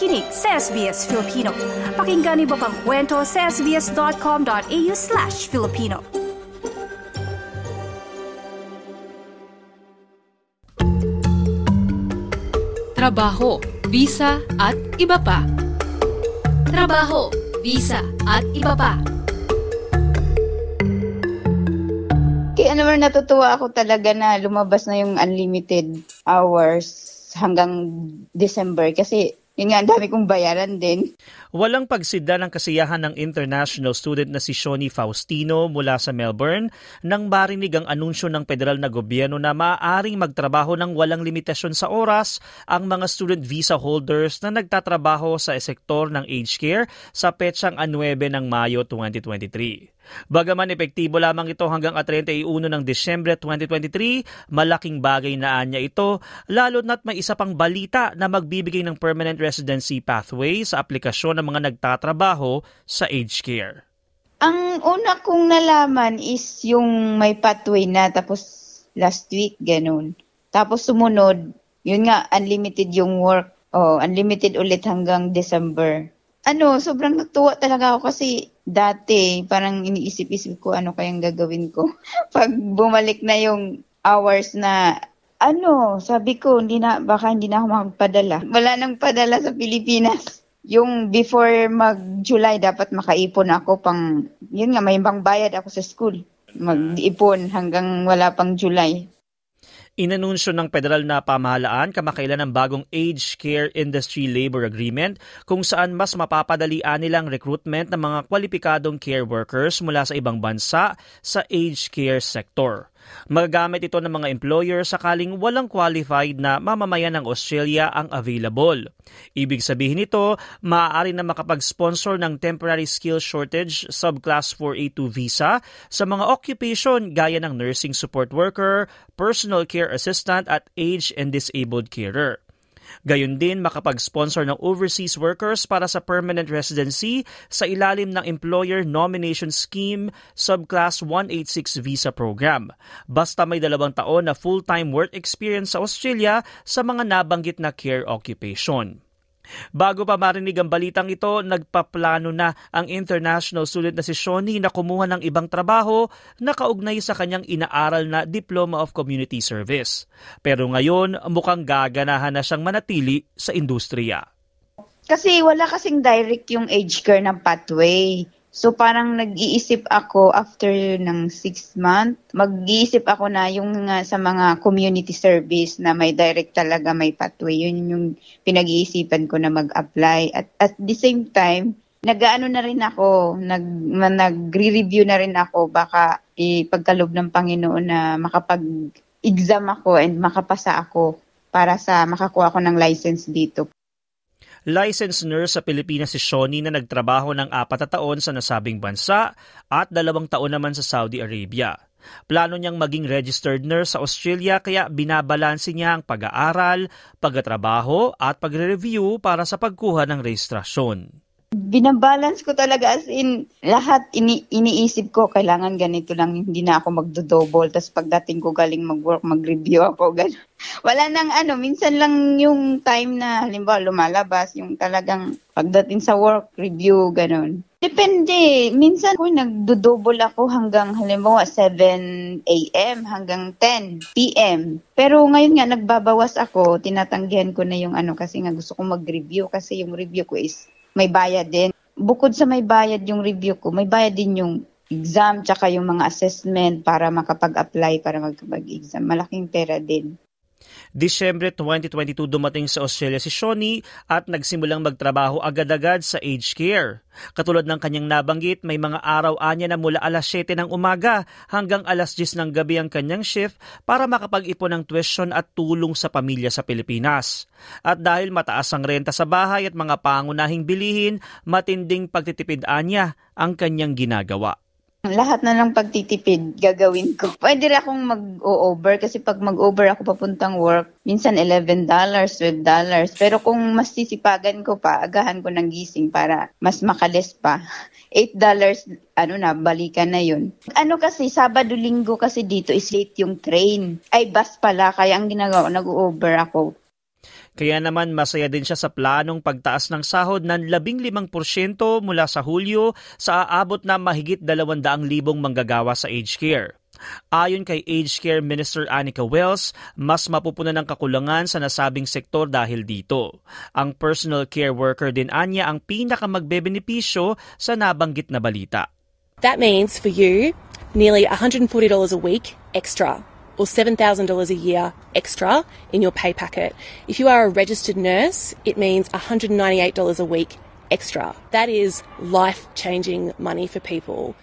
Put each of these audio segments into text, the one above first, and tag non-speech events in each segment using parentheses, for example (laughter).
nakikinig sa SBS Filipino. Pakinggan niyo pang kwento sa sbs.com.au slash Filipino. Trabaho, visa at iba pa. Trabaho, visa at iba pa. Kaya naman natutuwa ako talaga na lumabas na yung unlimited hours hanggang December kasi yun nga, ang dami kong bayaran din. Walang pagsidla ng kasiyahan ng international student na si Shoni Faustino mula sa Melbourne nang marinig ang anunsyo ng federal na gobyerno na maaaring magtrabaho ng walang limitasyon sa oras ang mga student visa holders na nagtatrabaho sa sektor ng aged care sa petsang 9 ng Mayo 2023. Bagaman epektibo lamang ito hanggang 31 ng Disyembre 2023, malaking bagay na anya ito, lalo na't may isa pang balita na magbibigay ng permanent residency pathway sa aplikasyon ng mga nagtatrabaho sa aged care. Ang una kong nalaman is yung may pathway na tapos last week, ganun. Tapos sumunod, yun nga, unlimited yung work. Oh, unlimited ulit hanggang December. Ano, sobrang natuwa talaga ako kasi dati parang iniisip-isip ko ano kayang gagawin ko. (laughs) Pag bumalik na yung hours na ano, sabi ko, hindi na, baka hindi na ako makagpadala. Wala nang padala sa Pilipinas. Yung before mag-July, dapat makaipon ako pang, yun nga, may bang bayad ako sa school. Mag-ipon hanggang wala pang July. Inanunsyo ng federal na pamahalaan kamakailan ng bagong Aged Care Industry Labor Agreement kung saan mas mapapadalian nilang recruitment ng mga kwalipikadong care workers mula sa ibang bansa sa aged care sector. Magagamit ito ng mga employer sakaling walang qualified na mamamayan ng Australia ang available. Ibig sabihin nito, maaari na makapag-sponsor ng Temporary Skill Shortage Subclass 4A2 visa sa mga occupation gaya ng nursing support worker, personal care assistant at age and disabled carer. Gayon din makapag-sponsor ng overseas workers para sa permanent residency sa ilalim ng Employer Nomination Scheme Subclass 186 Visa Program. Basta may dalawang taon na full-time work experience sa Australia sa mga nabanggit na care occupation. Bago pa marinig ang balitang ito, nagpaplano na ang international student na si Shoni na kumuha ng ibang trabaho na kaugnay sa kanyang inaaral na Diploma of Community Service. Pero ngayon, mukhang gaganahan na siyang manatili sa industriya. Kasi wala kasing direct yung age care ng pathway. So parang nag-iisip ako after ng six month, mag-iisip ako na yung uh, sa mga community service na may direct talaga may pathway. Yun yung pinag-iisipan ko na mag-apply. At at the same time, nag-ano na rin ako, nag, nag-review na rin ako baka ipagkalob ng Panginoon na makapag-exam ako and makapasa ako para sa makakuha ko ng license dito. Licensed nurse sa Pilipinas si Shoni na nagtrabaho ng apat taon sa nasabing bansa at dalawang taon naman sa Saudi Arabia. Plano niyang maging registered nurse sa Australia kaya binabalansi niya ang pag-aaral, pagtatrabaho at pagre-review para sa pagkuha ng rehistrasyon binabalance ko talaga as in lahat ini iniisip ko kailangan ganito lang hindi na ako magdo-double tapos pagdating ko galing mag-work mag-review ako ganun. (laughs) Wala nang ano minsan lang yung time na halimbawa lumalabas yung talagang pagdating sa work review ganun. Depende. Minsan ko nagdo-double ako hanggang halimbawa 7 a.m. hanggang 10 p.m. Pero ngayon nga nagbabawas ako, tinatanggihan ko na yung ano kasi nga gusto ko mag-review kasi yung review ko is may bayad din. Bukod sa may bayad yung review ko, may bayad din yung exam tsaka yung mga assessment para makapag-apply para magkapag-exam. Malaking pera din. Disyembre 2022 dumating sa Australia si Shoni at nagsimulang magtrabaho agad-agad sa aged care. Katulad ng kanyang nabanggit, may mga araw anya na mula alas 7 ng umaga hanggang alas 10 ng gabi ang kanyang shift para makapag-ipon ng tuition at tulong sa pamilya sa Pilipinas. At dahil mataas ang renta sa bahay at mga pangunahing bilihin, matinding pagtitipid anya ang kanyang ginagawa. Lahat na lang pagtitipid gagawin ko. Pwede rin akong mag-over kasi pag mag-over ako papuntang work, minsan $11, $12. Pero kung mas sisipagan ko pa, agahan ko ng gising para mas makales pa. (laughs) $8, ano na, balikan na yun. Ano kasi, Sabado-Linggo kasi dito is late yung train. Ay, bus pala, kaya ang ginagawa, nag-over ako. Kaya naman masaya din siya sa planong pagtaas ng sahod ng 15% mula sa Hulyo sa aabot na mahigit 200,000 manggagawa sa aged care. Ayon kay Aged Care Minister Anika Wells, mas mapupunan ng kakulangan sa nasabing sektor dahil dito. Ang personal care worker din anya ang pinakamagbebenepisyo sa nabanggit na balita. That means for you, nearly $140 a week extra or $7,000 a year extra in your pay packet. If you are a registered nurse, it means $198 a week extra. That is life changing money for people.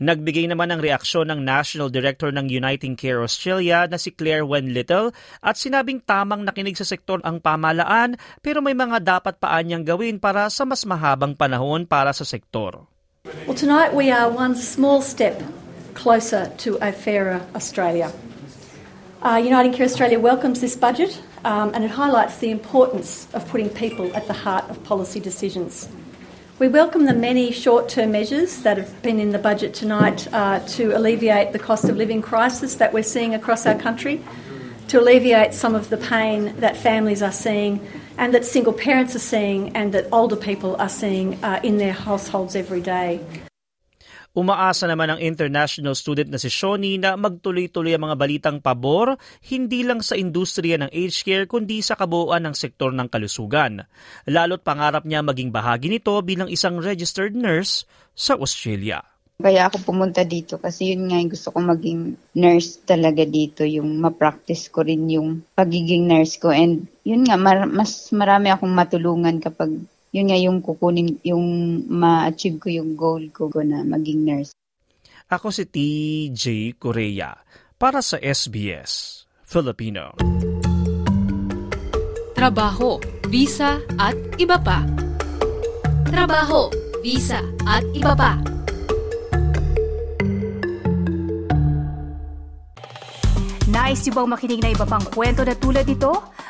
Nagbigay naman ng reaksyon ng National Director ng Uniting Care Australia na si Claire Wen Little at sinabing tamang nakinig sa sektor ang pamalaan pero may mga dapat pa anyang gawin para sa mas mahabang panahon para sa sektor. Well, tonight we are one small step closer to a fairer Australia. Uh, Uniting Care Australia welcomes this budget um, and it highlights the importance of putting people at the heart of policy decisions. We welcome the many short term measures that have been in the budget tonight uh, to alleviate the cost of living crisis that we're seeing across our country, to alleviate some of the pain that families are seeing and that single parents are seeing and that older people are seeing uh, in their households every day. Umaasa naman ang international student na si Shoni na magtuloy-tuloy ang mga balitang pabor hindi lang sa industriya ng aged care kundi sa kabuuan ng sektor ng kalusugan. Lalo't pangarap niya maging bahagi nito bilang isang registered nurse sa Australia. Kaya ako pumunta dito kasi yun nga yung gusto ko maging nurse talaga dito, yung ma-practice ko rin yung pagiging nurse ko. And yun nga, mar- mas marami akong matulungan kapag yun nga yung kukunin, yung ma-achieve ko yung goal ko na maging nurse. Ako si TJ Korea para sa SBS Filipino. Trabaho, visa at iba pa. Trabaho, visa at iba pa. Nice yung bang makinig na iba pang kwento na tulad ito?